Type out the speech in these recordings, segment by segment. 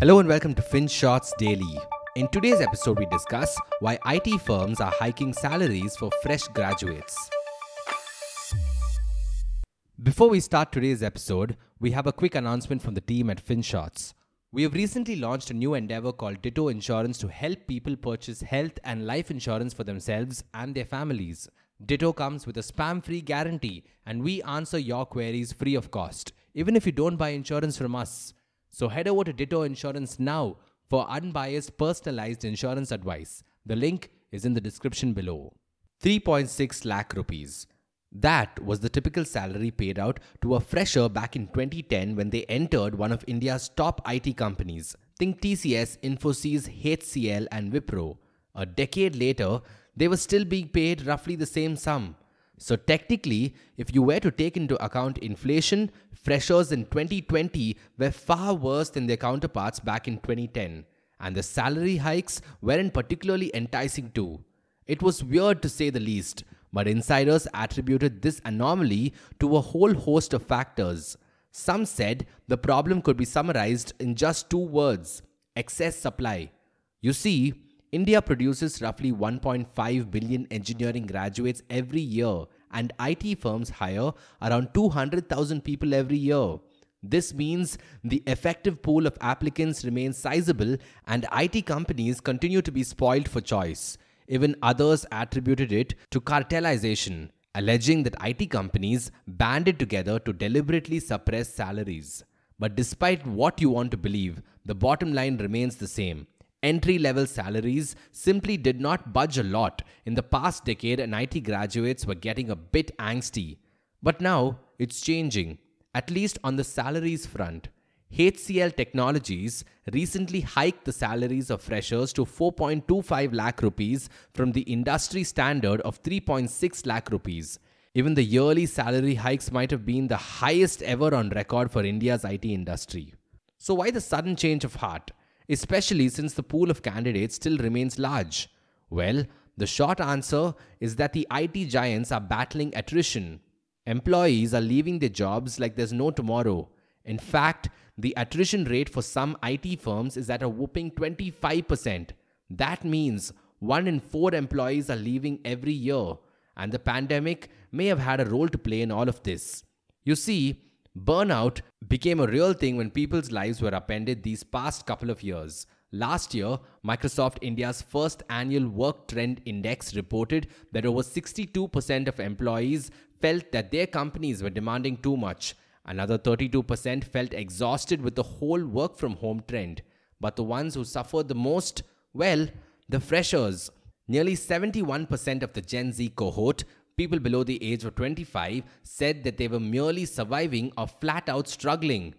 Hello and welcome to FinShots Daily. In today's episode, we discuss why IT firms are hiking salaries for fresh graduates. Before we start today's episode, we have a quick announcement from the team at FinShots. We have recently launched a new endeavor called Ditto Insurance to help people purchase health and life insurance for themselves and their families. Ditto comes with a spam free guarantee, and we answer your queries free of cost, even if you don't buy insurance from us. So head over to Ditto Insurance now for unbiased, personalized insurance advice. The link is in the description below. 3.6 lakh rupees. That was the typical salary paid out to a fresher back in 2010 when they entered one of India's top IT companies. Think TCS, Infosys, HCL, and Wipro. A decade later, they were still being paid roughly the same sum. So, technically, if you were to take into account inflation, freshers in 2020 were far worse than their counterparts back in 2010, and the salary hikes weren't particularly enticing too. It was weird to say the least, but insiders attributed this anomaly to a whole host of factors. Some said the problem could be summarized in just two words excess supply. You see, India produces roughly 1.5 billion engineering graduates every year, and IT firms hire around 200,000 people every year. This means the effective pool of applicants remains sizable, and IT companies continue to be spoiled for choice. Even others attributed it to cartelization, alleging that IT companies banded together to deliberately suppress salaries. But despite what you want to believe, the bottom line remains the same. Entry level salaries simply did not budge a lot. In the past decade, and IT graduates were getting a bit angsty. But now it's changing, at least on the salaries front. HCL Technologies recently hiked the salaries of freshers to 4.25 lakh rupees from the industry standard of 3.6 lakh rupees. Even the yearly salary hikes might have been the highest ever on record for India's IT industry. So, why the sudden change of heart? Especially since the pool of candidates still remains large? Well, the short answer is that the IT giants are battling attrition. Employees are leaving their jobs like there's no tomorrow. In fact, the attrition rate for some IT firms is at a whooping 25%. That means one in four employees are leaving every year, and the pandemic may have had a role to play in all of this. You see, Burnout became a real thing when people's lives were upended these past couple of years. Last year, Microsoft India's first annual Work Trend Index reported that over 62% of employees felt that their companies were demanding too much. Another 32% felt exhausted with the whole work from home trend. But the ones who suffered the most, well, the freshers. Nearly 71% of the Gen Z cohort people below the age of 25 said that they were merely surviving or flat out struggling.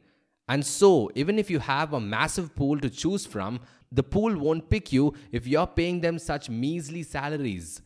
And so, even if you have a massive pool to choose from, the pool won't pick you if you're paying them such measly salaries.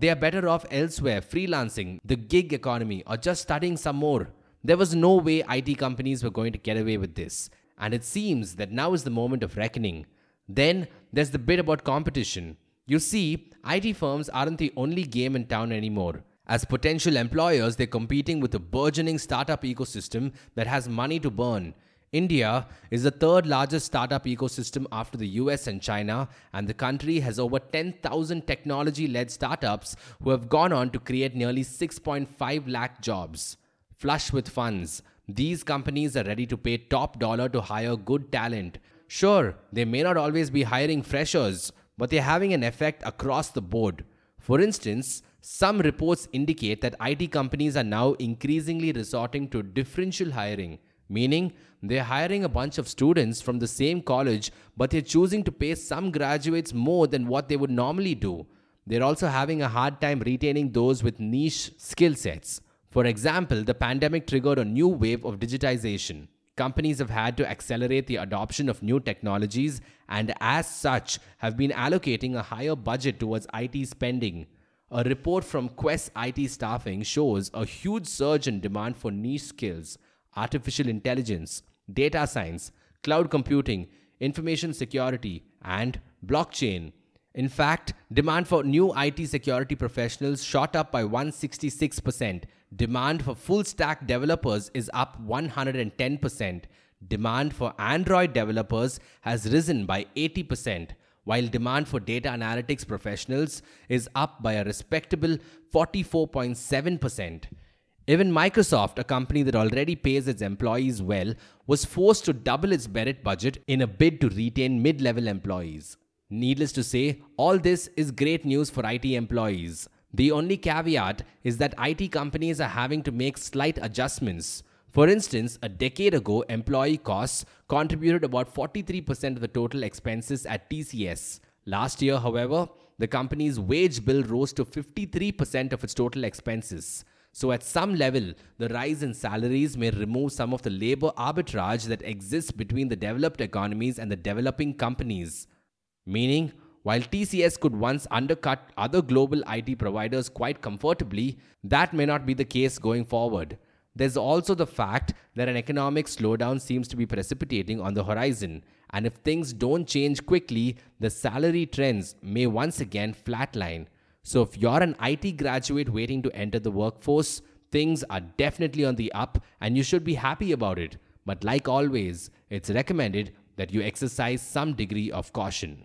They are better off elsewhere, freelancing, the gig economy, or just studying some more. There was no way IT companies were going to get away with this. And it seems that now is the moment of reckoning. Then there's the bit about competition. You see, IT firms aren't the only game in town anymore. As potential employers, they're competing with a burgeoning startup ecosystem that has money to burn. India is the third largest startup ecosystem after the US and China, and the country has over 10,000 technology led startups who have gone on to create nearly 6.5 lakh jobs. Flush with funds, these companies are ready to pay top dollar to hire good talent. Sure, they may not always be hiring freshers, but they're having an effect across the board. For instance, some reports indicate that IT companies are now increasingly resorting to differential hiring, meaning they're hiring a bunch of students from the same college, but they're choosing to pay some graduates more than what they would normally do. They're also having a hard time retaining those with niche skill sets. For example, the pandemic triggered a new wave of digitization. Companies have had to accelerate the adoption of new technologies and, as such, have been allocating a higher budget towards IT spending. A report from Quess IT Staffing shows a huge surge in demand for niche skills, artificial intelligence, data science, cloud computing, information security, and blockchain. In fact, demand for new IT security professionals shot up by 166%. Demand for full stack developers is up 110%. demand for Android developers has risen by 80%, while demand for data analytics professionals is up by a respectable 44.7%. Even Microsoft, a company that already pays its employees well, was forced to double its merit budget in a bid to retain mid level employees. Needless to say, all this is great news for IT employees. The only caveat is that IT companies are having to make slight adjustments. For instance, a decade ago, employee costs contributed about 43% of the total expenses at TCS. Last year, however, the company's wage bill rose to 53% of its total expenses. So, at some level, the rise in salaries may remove some of the labor arbitrage that exists between the developed economies and the developing companies. Meaning, while TCS could once undercut other global IT providers quite comfortably, that may not be the case going forward. There's also the fact that an economic slowdown seems to be precipitating on the horizon, and if things don't change quickly, the salary trends may once again flatline. So, if you're an IT graduate waiting to enter the workforce, things are definitely on the up and you should be happy about it. But, like always, it's recommended that you exercise some degree of caution.